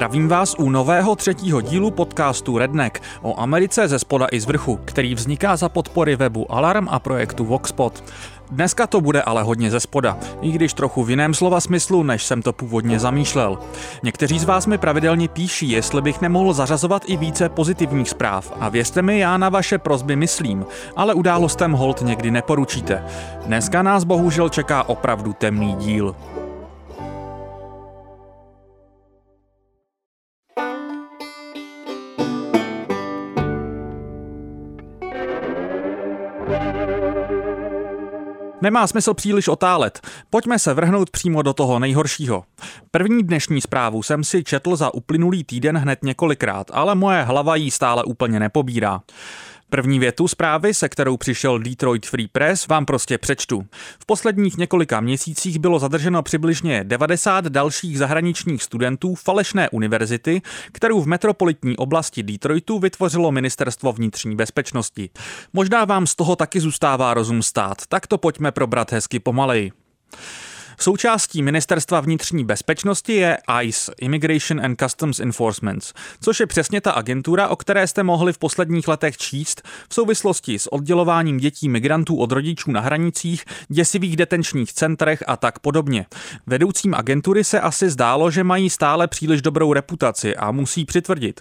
Zdravím vás u nového třetího dílu podcastu Redneck o Americe ze spoda i z vrchu, který vzniká za podpory webu Alarm a projektu Voxpot. Dneska to bude ale hodně ze spoda, i když trochu v jiném slova smyslu, než jsem to původně zamýšlel. Někteří z vás mi pravidelně píší, jestli bych nemohl zařazovat i více pozitivních zpráv. A věřte mi, já na vaše prozby myslím, ale událostem hold někdy neporučíte. Dneska nás bohužel čeká opravdu temný díl. Nemá smysl příliš otálet. Pojďme se vrhnout přímo do toho nejhoršího. První dnešní zprávu jsem si četl za uplynulý týden hned několikrát, ale moje hlava jí stále úplně nepobírá. První větu zprávy, se kterou přišel Detroit Free Press, vám prostě přečtu. V posledních několika měsících bylo zadrženo přibližně 90 dalších zahraničních studentů falešné univerzity, kterou v metropolitní oblasti Detroitu vytvořilo Ministerstvo vnitřní bezpečnosti. Možná vám z toho taky zůstává rozum stát, tak to pojďme probrat hezky pomalej. Součástí Ministerstva vnitřní bezpečnosti je ICE, Immigration and Customs Enforcement, což je přesně ta agentura, o které jste mohli v posledních letech číst v souvislosti s oddělováním dětí migrantů od rodičů na hranicích, děsivých detenčních centrech a tak podobně. Vedoucím agentury se asi zdálo, že mají stále příliš dobrou reputaci a musí přitvrdit.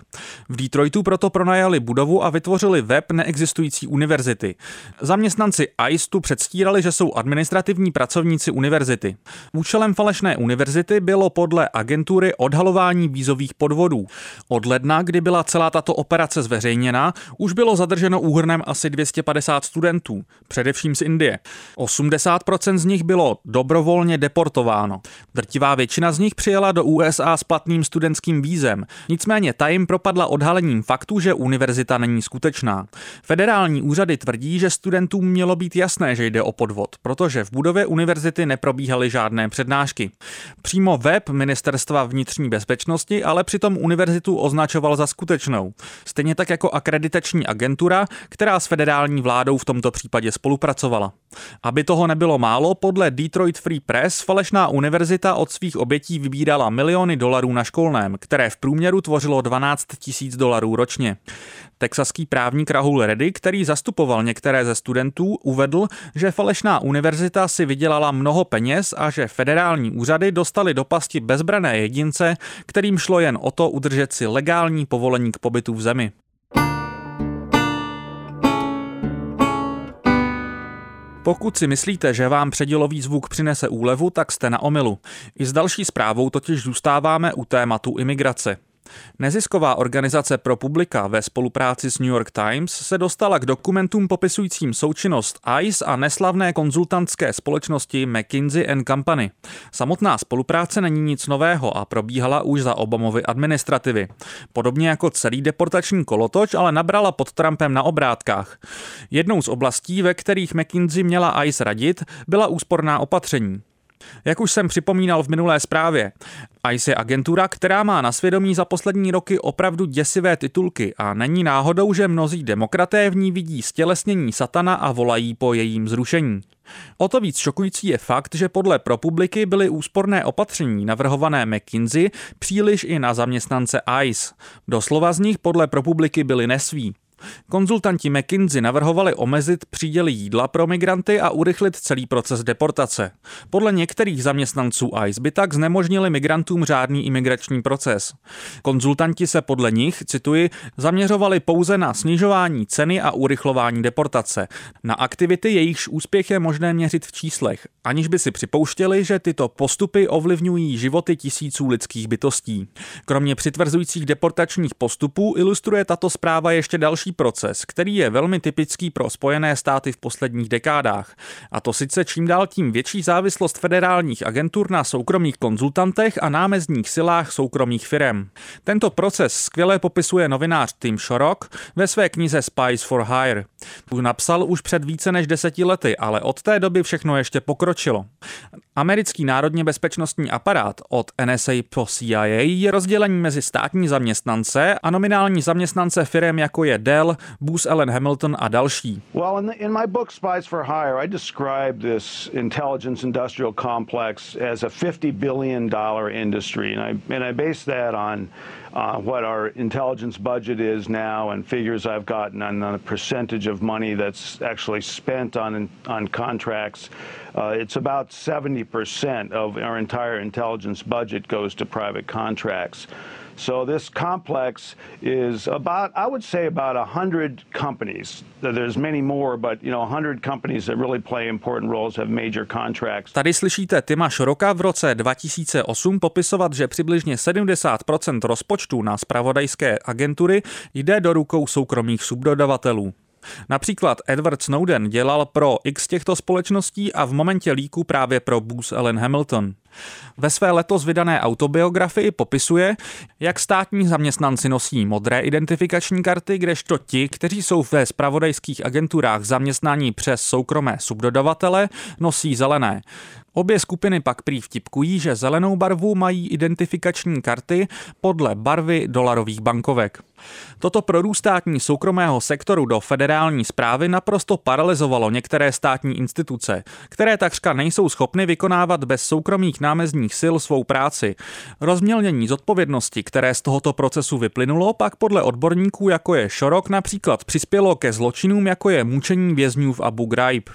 V Detroitu proto pronajali budovu a vytvořili web neexistující univerzity. Zaměstnanci ICE tu předstírali, že jsou administrativní pracovníci univerzity. Účelem falešné univerzity bylo podle agentury odhalování vízových podvodů. Od ledna, kdy byla celá tato operace zveřejněna, už bylo zadrženo úhrnem asi 250 studentů, především z Indie. 80% z nich bylo dobrovolně deportováno. Drtivá většina z nich přijela do USA s platným studentským vízem, nicméně ta jim propadla odhalením faktu, že univerzita není skutečná. Federální úřady tvrdí, že studentům mělo být jasné, že jde o podvod, protože v budově univerzity neprobíhaly žádné přednášky. Přímo web Ministerstva vnitřní bezpečnosti ale přitom univerzitu označoval za skutečnou. Stejně tak jako akreditační agentura, která s federální vládou v tomto případě spolupracovala. Aby toho nebylo málo, podle Detroit Free Press falešná univerzita od svých obětí vybírala miliony dolarů na školném, které v průměru tvořilo 12 tisíc dolarů ročně. Texaský právník Rahul Reddy, který zastupoval některé ze studentů, uvedl, že falešná univerzita si vydělala mnoho peněz a že federální úřady dostali do pasti bezbrané jedince, kterým šlo jen o to udržet si legální povolení k pobytu v zemi. Pokud si myslíte, že vám předělový zvuk přinese úlevu, tak jste na omilu. I s další zprávou totiž zůstáváme u tématu imigrace. Nezisková organizace pro publika ve spolupráci s New York Times se dostala k dokumentům popisujícím součinnost ICE a neslavné konzultantské společnosti McKinsey Company. Samotná spolupráce není nic nového a probíhala už za Obamovy administrativy. Podobně jako celý deportační kolotoč, ale nabrala pod Trumpem na obrátkách. Jednou z oblastí, ve kterých McKinsey měla ICE radit, byla úsporná opatření. Jak už jsem připomínal v minulé zprávě, ICE je agentura, která má na svědomí za poslední roky opravdu děsivé titulky a není náhodou, že mnozí demokraté v ní vidí stělesnění satana a volají po jejím zrušení. O to víc šokující je fakt, že podle ProPubliky byly úsporné opatření navrhované McKinsey příliš i na zaměstnance ICE. Doslova z nich podle ProPubliky byly nesví. Konzultanti McKinsey navrhovali omezit příděly jídla pro migranty a urychlit celý proces deportace. Podle některých zaměstnanců ICE by tak znemožnili migrantům řádný imigrační proces. Konzultanti se podle nich, cituji, zaměřovali pouze na snižování ceny a urychlování deportace, na aktivity, jejichž úspěch je možné měřit v číslech, aniž by si připouštěli, že tyto postupy ovlivňují životy tisíců lidských bytostí. Kromě přitvrzujících deportačních postupů ilustruje tato zpráva ještě další další proces, který je velmi typický pro Spojené státy v posledních dekádách. A to sice čím dál tím větší závislost federálních agentur na soukromých konzultantech a námezních silách soukromých firm. Tento proces skvěle popisuje novinář Tim Shorrock ve své knize Spies for Hire. Tu napsal už před více než deseti lety, ale od té doby všechno ještě pokročilo. Americký národně bezpečnostní aparát od NSA po CIA je rozdělení mezi státní zaměstnance a nominální zaměstnance firm jako je Dell Booz Allen Hamilton a další. Well, in, the, in my book Spies for Hire, I describe this intelligence industrial complex as a 50 billion dollar industry and I and I base that on uh, what our intelligence budget is now and figures I've gotten on the percentage of money that's actually spent on on contracts. Uh, it's about 70% of our entire intelligence budget goes to private contracts. So this complex is about, I would say, about 100 companies. There's many more, but you know, 100 companies that really play important roles have major contracts. Tady slyšíte Tima Šoroka v roce 2008 popisovat, že přibližně 70% rozpočtu na spravodajské agentury jde do rukou soukromých subdodavatelů. Například Edward Snowden dělal pro x těchto společností a v momentě líku právě pro Booz Allen Hamilton. Ve své letos vydané autobiografii popisuje, jak státní zaměstnanci nosí modré identifikační karty, kdežto ti, kteří jsou ve spravodajských agenturách zaměstnaní přes soukromé subdodavatele, nosí zelené. Obě skupiny pak prý vtipkují, že zelenou barvu mají identifikační karty podle barvy dolarových bankovek. Toto prorůstání soukromého sektoru do federální zprávy naprosto paralizovalo některé státní instituce, které takřka nejsou schopny vykonávat bez soukromých námezních sil svou práci. Rozmělnění zodpovědnosti, které z tohoto procesu vyplynulo, pak podle odborníků, jako je Šorok, například přispělo ke zločinům, jako je mučení vězňů v Abu Ghraib.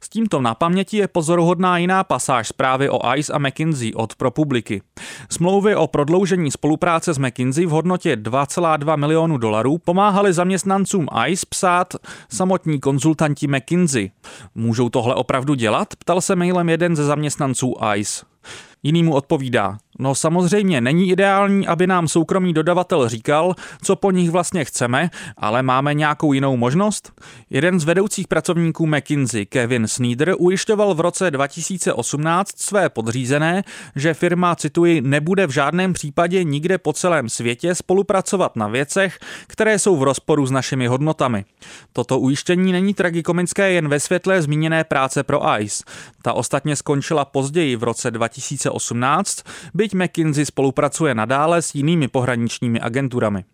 S tímto na paměti je pozoruhodná jiná pasáž zprávy o ICE a McKinsey od ProPubliky. Smlouvy o prodloužení spolupráce s McKinsey v hodnotě 2,2 milionu dolarů pomáhali zaměstnancům ICE psát samotní konzultanti McKinsey. Můžou tohle opravdu dělat? Ptal se mailem jeden ze zaměstnanců ICE. Jiný mu odpovídá, no samozřejmě není ideální, aby nám soukromý dodavatel říkal, co po nich vlastně chceme, ale máme nějakou jinou možnost? Jeden z vedoucích pracovníků McKinsey, Kevin Sneeder, ujišťoval v roce 2018 své podřízené, že firma, cituji, nebude v žádném případě nikde po celém světě spolupracovat na věcech, které jsou v rozporu s našimi hodnotami. Toto ujištění není tragikomické jen ve světle zmíněné práce pro ICE. Ta ostatně skončila později v roce 2018 2018, byť McKinsey spolupracuje nadále s jinými pohraničními agenturami.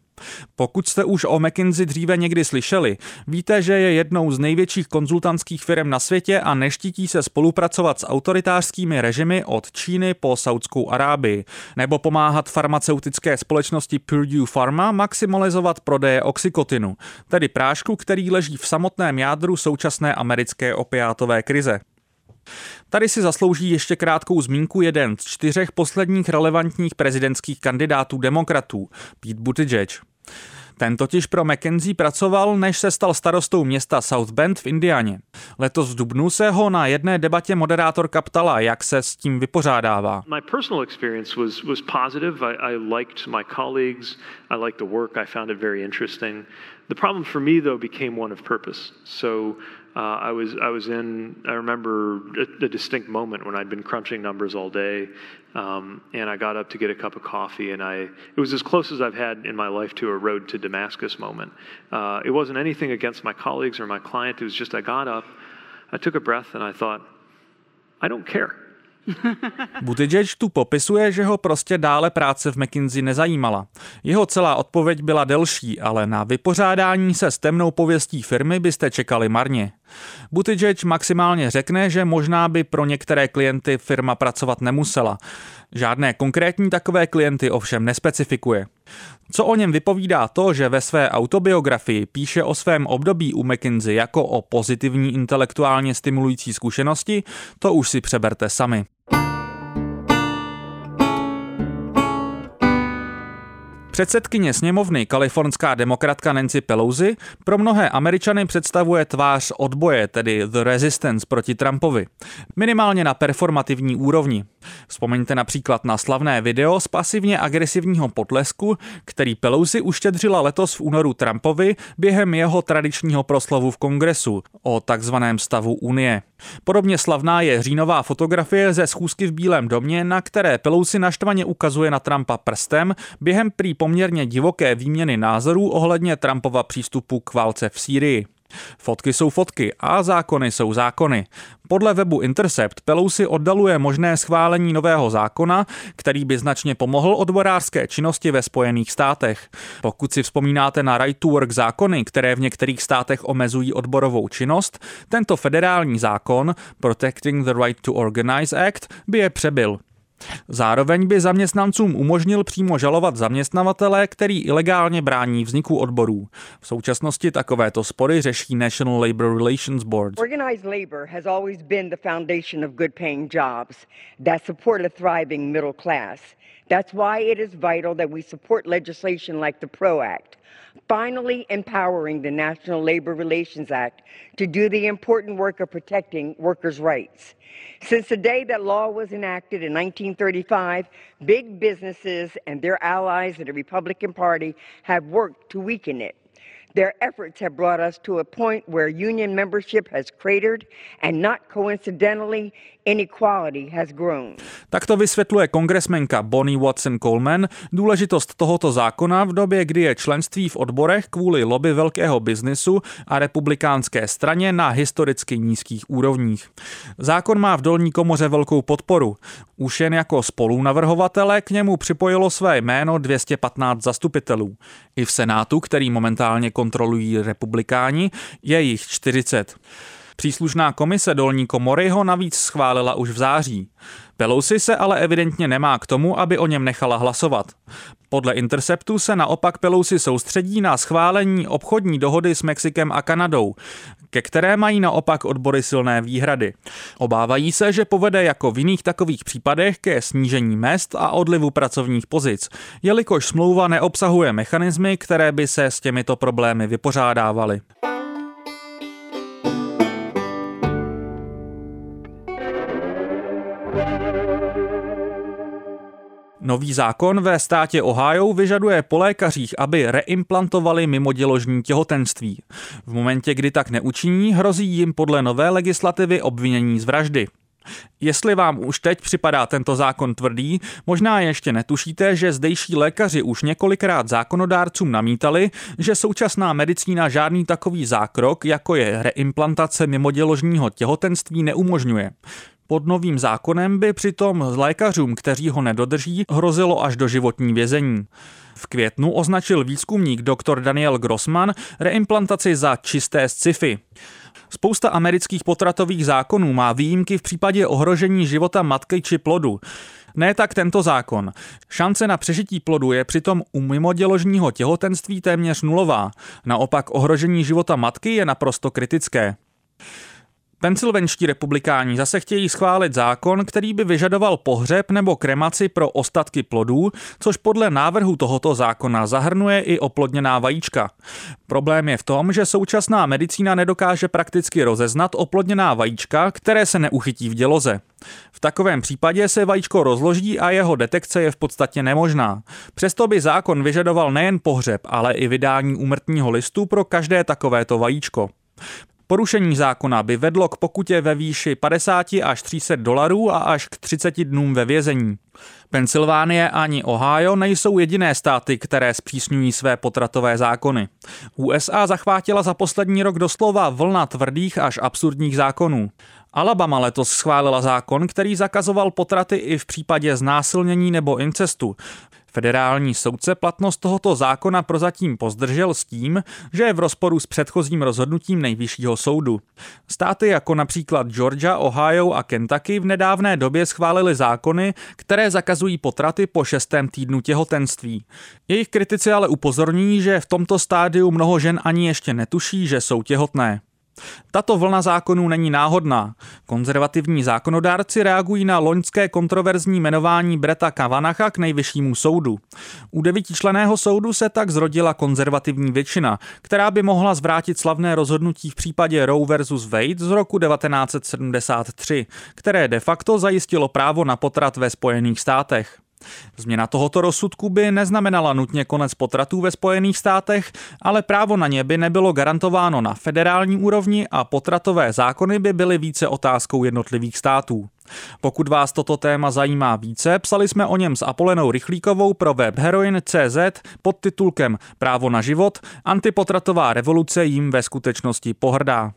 Pokud jste už o McKinsey dříve někdy slyšeli, víte, že je jednou z největších konzultantských firm na světě a neštítí se spolupracovat s autoritářskými režimy od Číny po Saudskou Arábii, nebo pomáhat farmaceutické společnosti Purdue Pharma maximalizovat prodeje oxykotinu, tedy prášku, který leží v samotném jádru současné americké opiátové krize. Tady si zaslouží ještě krátkou zmínku jeden z čtyřech posledních relevantních prezidentských kandidátů demokratů, Pete Buttigieg. Ten totiž pro McKenzie pracoval, než se stal starostou města South Bend v Indianě. Letos v Dubnu se ho na jedné debatě moderátorka ptala, jak se s tím vypořádává. My personal experience was, was positive. I, I liked my colleagues. I liked the work. I found it very interesting. The problem for me, though, became one of purpose. So uh, I was I was in. I remember a, a, distinct moment when I'd been crunching numbers all day, um, and I got up to get a cup of coffee, and I it was as close as I've had in my life to a road to Damascus moment. Uh, it wasn't anything against my colleagues or my client. It was just I got up, I took a breath, and I thought, I don't care. Buttigieg tu popisuje, že ho prostě dále práce v McKinsey nezajímala. Jeho celá odpověď byla delší, ale na vypořádání se s temnou pověstí firmy byste čekali marně. Buttigieg maximálně řekne, že možná by pro některé klienty firma pracovat nemusela. Žádné konkrétní takové klienty ovšem nespecifikuje. Co o něm vypovídá to, že ve své autobiografii píše o svém období u McKinsey jako o pozitivní intelektuálně stimulující zkušenosti, to už si přeberte sami. Předsedkyně sněmovny, kalifornská demokratka Nancy Pelosi, pro mnohé Američany představuje tvář odboje, tedy The Resistance proti Trumpovi. Minimálně na performativní úrovni. Vzpomeňte například na slavné video z pasivně agresivního potlesku, který Pelosi uštědřila letos v únoru Trumpovi během jeho tradičního proslovu v kongresu o takzvaném stavu Unie. Podobně slavná je říjnová fotografie ze schůzky v Bílém domě, na které Pelosi naštvaně ukazuje na Trumpa prstem během prý poměrně divoké výměny názorů ohledně Trumpova přístupu k válce v Sýrii. Fotky jsou fotky a zákony jsou zákony. Podle webu Intercept Pelosi oddaluje možné schválení nového zákona, který by značně pomohl odborářské činnosti ve Spojených státech. Pokud si vzpomínáte na Right to Work zákony, které v některých státech omezují odborovou činnost, tento federální zákon Protecting the Right to Organize Act by je přebyl. Zároveň by zaměstnancům umožnil přímo žalovat zaměstnavatele, který ilegálně brání vzniku odborů. V současnosti takovéto spory řeší National Labor Relations Board. Organized labor has always been the foundation of good paying jobs that support a thriving middle class. That's why it is vital that we support legislation like the PRO Act, finally empowering the National Labor Relations Act to do the important work of protecting workers' rights. Since the day that law was enacted in 1935, big businesses and their allies in the Republican Party have worked to weaken it. Their efforts have brought us to a point where union membership has cratered and not coincidentally inequality has grown. Tak to vysvětluje kongresmenka Bonnie Watson Coleman důležitost tohoto zákona v době, kdy je členství v odborech kvůli lobby velkého biznisu a republikánské straně na historicky nízkých úrovních. Zákon má v dolní komoře velkou podporu. Už jen jako spolunavrhovatele k němu připojilo své jméno 215 zastupitelů. I v Senátu, který momentálně kontrolují republikáni, je jich 40. Příslušná komise dolní komory ho navíc schválila už v září. Pelosi se ale evidentně nemá k tomu, aby o něm nechala hlasovat. Podle Interceptu se naopak Pelosi soustředí na schválení obchodní dohody s Mexikem a Kanadou, ke které mají naopak odbory silné výhrady. Obávají se, že povede jako v jiných takových případech ke snížení mest a odlivu pracovních pozic, jelikož smlouva neobsahuje mechanismy, které by se s těmito problémy vypořádávaly. Nový zákon ve státě Ohio vyžaduje po lékařích, aby reimplantovali mimoděložní těhotenství. V momentě, kdy tak neučiní, hrozí jim podle nové legislativy obvinění z vraždy. Jestli vám už teď připadá tento zákon tvrdý, možná ještě netušíte, že zdejší lékaři už několikrát zákonodárcům namítali, že současná medicína žádný takový zákrok, jako je reimplantace mimoděložního těhotenství, neumožňuje. Pod novým zákonem by přitom lékařům, kteří ho nedodrží, hrozilo až do životní vězení. V květnu označil výzkumník dr. Daniel Grossman reimplantaci za čisté sci-fi. Spousta amerických potratových zákonů má výjimky v případě ohrožení života matky či plodu. Ne tak tento zákon. Šance na přežití plodu je přitom u mimoděložního těhotenství téměř nulová. Naopak ohrožení života matky je naprosto kritické. Pensylvenští republikáni zase chtějí schválit zákon, který by vyžadoval pohřeb nebo kremaci pro ostatky plodů, což podle návrhu tohoto zákona zahrnuje i oplodněná vajíčka. Problém je v tom, že současná medicína nedokáže prakticky rozeznat oplodněná vajíčka, které se neuchytí v děloze. V takovém případě se vajíčko rozloží a jeho detekce je v podstatě nemožná. Přesto by zákon vyžadoval nejen pohřeb, ale i vydání úmrtního listu pro každé takovéto vajíčko. Porušení zákona by vedlo k pokutě ve výši 50 až 300 dolarů a až k 30 dnům ve vězení. Pensylvánie ani Ohio nejsou jediné státy, které zpřísňují své potratové zákony. USA zachvátila za poslední rok doslova vlna tvrdých až absurdních zákonů. Alabama letos schválila zákon, který zakazoval potraty i v případě znásilnění nebo incestu. Federální soudce platnost tohoto zákona prozatím pozdržel s tím, že je v rozporu s předchozím rozhodnutím nejvyššího soudu. Státy jako například Georgia, Ohio a Kentucky v nedávné době schválili zákony, které zakazují potraty po šestém týdnu těhotenství. Jejich kritici ale upozorní, že v tomto stádiu mnoho žen ani ještě netuší, že jsou těhotné. Tato vlna zákonů není náhodná. Konzervativní zákonodárci reagují na loňské kontroverzní jmenování Breta Kavanacha k nejvyššímu soudu. U devítičleného soudu se tak zrodila konzervativní většina, která by mohla zvrátit slavné rozhodnutí v případě Roe versus Wade z roku 1973, které de facto zajistilo právo na potrat ve Spojených státech. Změna tohoto rozsudku by neznamenala nutně konec potratů ve Spojených státech, ale právo na ně by nebylo garantováno na federální úrovni a potratové zákony by byly více otázkou jednotlivých států. Pokud vás toto téma zajímá více, psali jsme o něm s Apolenou Rychlíkovou pro web Heroin.cz pod titulkem Právo na život, antipotratová revoluce jim ve skutečnosti pohrdá.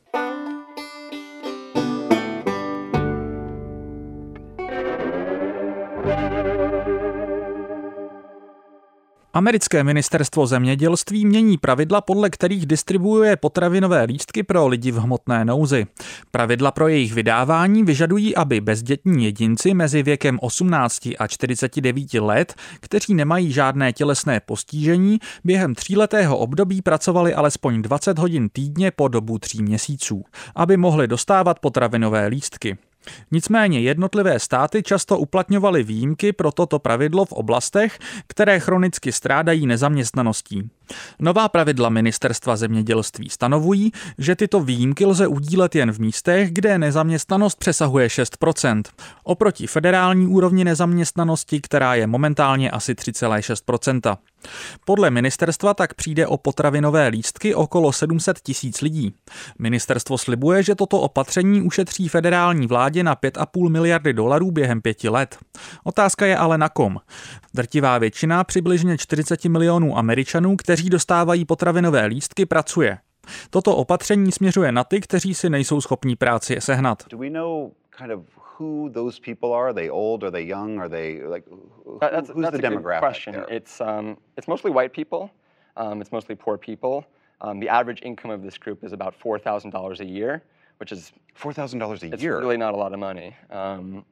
Americké ministerstvo zemědělství mění pravidla, podle kterých distribuuje potravinové lístky pro lidi v hmotné nouzi. Pravidla pro jejich vydávání vyžadují, aby bezdětní jedinci mezi věkem 18 a 49 let, kteří nemají žádné tělesné postižení, během tříletého období pracovali alespoň 20 hodin týdně po dobu tří měsíců, aby mohli dostávat potravinové lístky. Nicméně jednotlivé státy často uplatňovaly výjimky pro toto pravidlo v oblastech, které chronicky strádají nezaměstnaností. Nová pravidla ministerstva zemědělství stanovují, že tyto výjimky lze udílet jen v místech, kde nezaměstnanost přesahuje 6%, oproti federální úrovni nezaměstnanosti, která je momentálně asi 3,6%. Podle ministerstva tak přijde o potravinové lístky okolo 700 tisíc lidí. Ministerstvo slibuje, že toto opatření ušetří federální vládě na 5,5 miliardy dolarů během pěti let. Otázka je ale na kom. Drtivá většina přibližně 40 milionů Američanů, kteří dostávají potravinové lístky, pracuje. Toto opatření směřuje na ty, kteří si nejsou schopní práci sehnat. Who those people are? Are they old? Are they young? Are they like who, that's, who's that's the a demographic? Good question. There? It's um, it's mostly white people. Um, it's mostly poor people. Um, the average income of this group is about four thousand dollars a year, which is four thousand dollars a it's year. It's really not a lot of money. Um,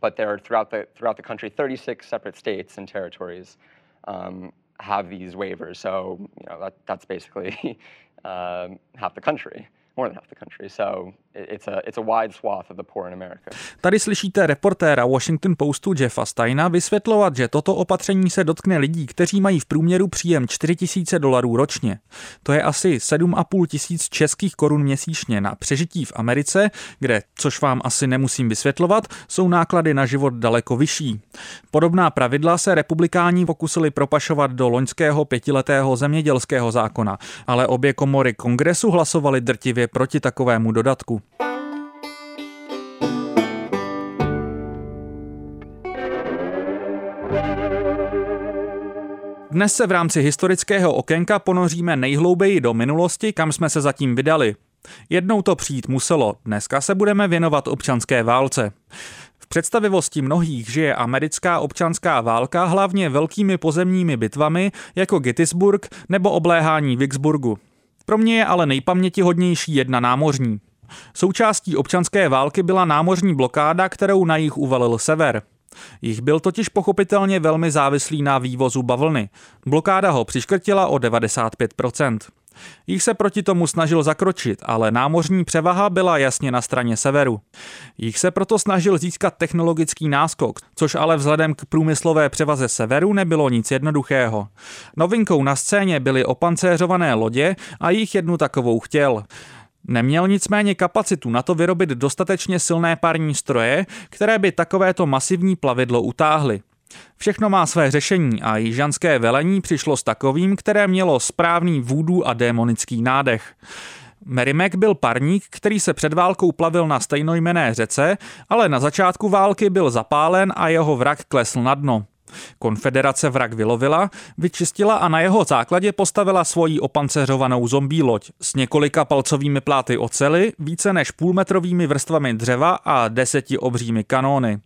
but there are throughout the throughout the country, 36 separate states and territories um, have these waivers. So you know that, that's basically uh, half the country. Tady slyšíte reportéra Washington Postu Jeffa Steina vysvětlovat, že toto opatření se dotkne lidí, kteří mají v průměru příjem 4000 dolarů ročně. To je asi 7,5 tisíc českých korun měsíčně na přežití v Americe, kde, což vám asi nemusím vysvětlovat, jsou náklady na život daleko vyšší. Podobná pravidla se republikáni pokusili propašovat do loňského pětiletého zemědělského zákona, ale obě komory kongresu hlasovali drtivě proti takovému dodatku. Dnes se v rámci historického okénka ponoříme nejhloubeji do minulosti, kam jsme se zatím vydali. Jednou to přijít muselo, dneska se budeme věnovat občanské válce. V představivosti mnohých žije americká občanská válka hlavně velkými pozemními bitvami jako Gettysburg nebo obléhání Vicksburgu. Pro mě je ale nejpamětihodnější jedna námořní. Součástí občanské války byla námořní blokáda, kterou na jich uvalil sever. Jich byl totiž pochopitelně velmi závislý na vývozu bavlny. Blokáda ho přiškrtila o 95%. Jich se proti tomu snažil zakročit, ale námořní převaha byla jasně na straně severu. Jich se proto snažil získat technologický náskok, což ale vzhledem k průmyslové převaze severu nebylo nic jednoduchého. Novinkou na scéně byly opancéřované lodě a jich jednu takovou chtěl. Neměl nicméně kapacitu na to vyrobit dostatečně silné parní stroje, které by takovéto masivní plavidlo utáhly. Všechno má své řešení a jižanské velení přišlo s takovým, které mělo správný vůdu a démonický nádech. Merrimack byl parník, který se před válkou plavil na stejnojmené řece, ale na začátku války byl zapálen a jeho vrak klesl na dno. Konfederace vrak vylovila, vyčistila a na jeho základě postavila svoji opanceřovanou zombí loď s několika palcovými pláty ocely, více než půlmetrovými vrstvami dřeva a deseti obřími kanóny.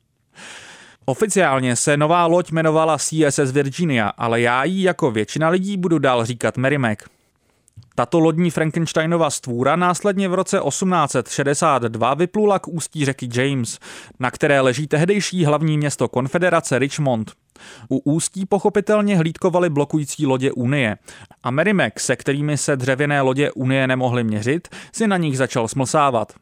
Oficiálně se nová loď jmenovala CSS Virginia, ale já jí jako většina lidí budu dál říkat Merrimack. Tato lodní Frankensteinova stvůra následně v roce 1862 vyplula k ústí řeky James, na které leží tehdejší hlavní město konfederace Richmond. U ústí pochopitelně hlídkovaly blokující lodě Unie. A Merrimack, se kterými se dřevěné lodě Unie nemohly měřit, si na nich začal smlsávat.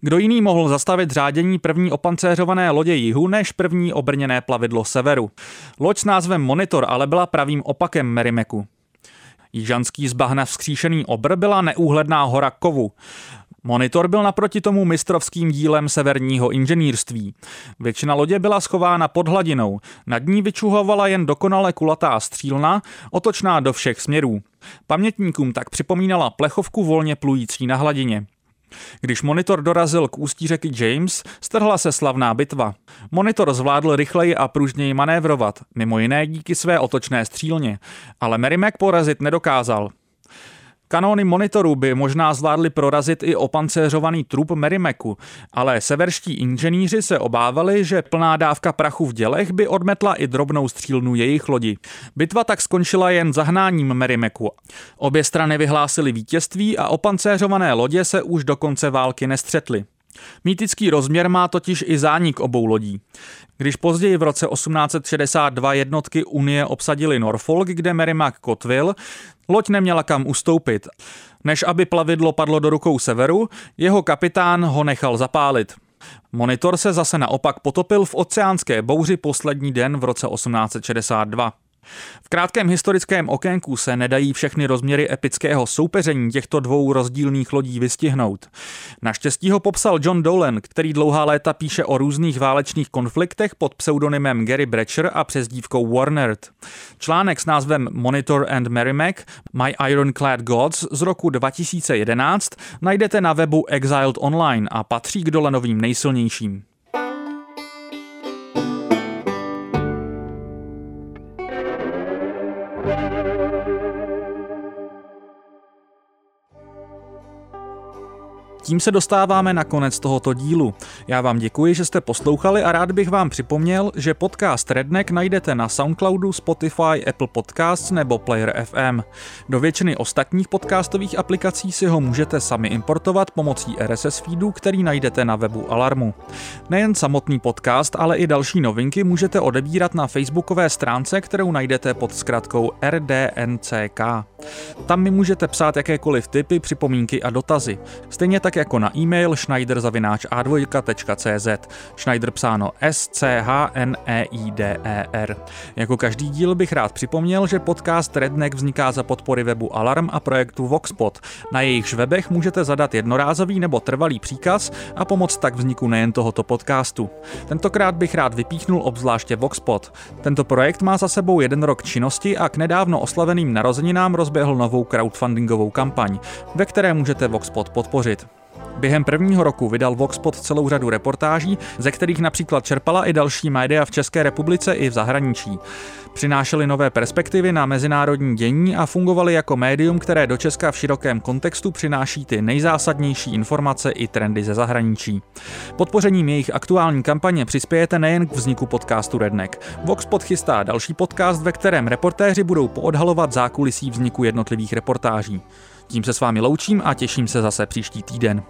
Kdo jiný mohl zastavit řádění první opancéřované lodě jihu než první obrněné plavidlo severu? Loď s názvem Monitor ale byla pravým opakem Merrimeku. Jižanský z bahna vzkříšený obr byla neúhledná hora kovu. Monitor byl naproti tomu mistrovským dílem severního inženýrství. Většina lodě byla schována pod hladinou, nad ní vyčuhovala jen dokonale kulatá střílna, otočná do všech směrů. Pamětníkům tak připomínala plechovku volně plující na hladině. Když monitor dorazil k ústí řeky James, strhla se slavná bitva. Monitor zvládl rychleji a pružněji manévrovat, mimo jiné díky své otočné střílně, ale Merrimack porazit nedokázal. Kanóny monitorů by možná zvládly prorazit i opancéřovaný trup Merrimacu, ale severští inženýři se obávali, že plná dávka prachu v dělech by odmetla i drobnou střílnu jejich lodi. Bitva tak skončila jen zahnáním Merrimacu. Obě strany vyhlásily vítězství a opancéřované lodě se už do konce války nestřetly. Mýtický rozměr má totiž i zánik obou lodí. Když později v roce 1862 jednotky Unie obsadili Norfolk, kde Merrimack kotvil, loď neměla kam ustoupit. Než aby plavidlo padlo do rukou severu, jeho kapitán ho nechal zapálit. Monitor se zase naopak potopil v oceánské bouři poslední den v roce 1862. V krátkém historickém okénku se nedají všechny rozměry epického soupeření těchto dvou rozdílných lodí vystihnout. Naštěstí ho popsal John Dolan, který dlouhá léta píše o různých válečných konfliktech pod pseudonymem Gary Brecher a přezdívkou Warner. Článek s názvem Monitor and Merrimack My Ironclad Gods z roku 2011 najdete na webu Exiled Online a patří k Dolanovým nejsilnějším. Tím se dostáváme na konec tohoto dílu. Já vám děkuji, že jste poslouchali a rád bych vám připomněl, že podcast Redneck najdete na Soundcloudu, Spotify, Apple Podcasts nebo Player FM. Do většiny ostatních podcastových aplikací si ho můžete sami importovat pomocí RSS feedu, který najdete na webu Alarmu. Nejen samotný podcast, ale i další novinky můžete odebírat na facebookové stránce, kterou najdete pod zkratkou RDNCK. Tam mi můžete psát jakékoliv typy, připomínky a dotazy. Stejně tak jako na e-mail schneider.a2.cz Schneider psáno S-C-H-N-E-I-D-E-R. Jako každý díl bych rád připomněl, že podcast Redneck vzniká za podpory webu Alarm a projektu Voxpot. Na jejichž webech můžete zadat jednorázový nebo trvalý příkaz a pomoct tak vzniku nejen tohoto podcastu. Tentokrát bych rád vypíchnul obzvláště Voxpot. Tento projekt má za sebou jeden rok činnosti a k nedávno oslaveným narozeninám rozběhl novou crowdfundingovou kampaň, ve které můžete Voxpot podpořit. Během prvního roku vydal Voxpot celou řadu reportáží, ze kterých například čerpala i další média v České republice i v zahraničí. Přinášely nové perspektivy na mezinárodní dění a fungovaly jako médium, které do Česka v širokém kontextu přináší ty nejzásadnější informace i trendy ze zahraničí. Podpořením jejich aktuální kampaně přispějete nejen k vzniku podcastu Redneck. Voxpot chystá další podcast, ve kterém reportéři budou poodhalovat zákulisí vzniku jednotlivých reportáží. Tím se s vámi loučím a těším se zase příští týden.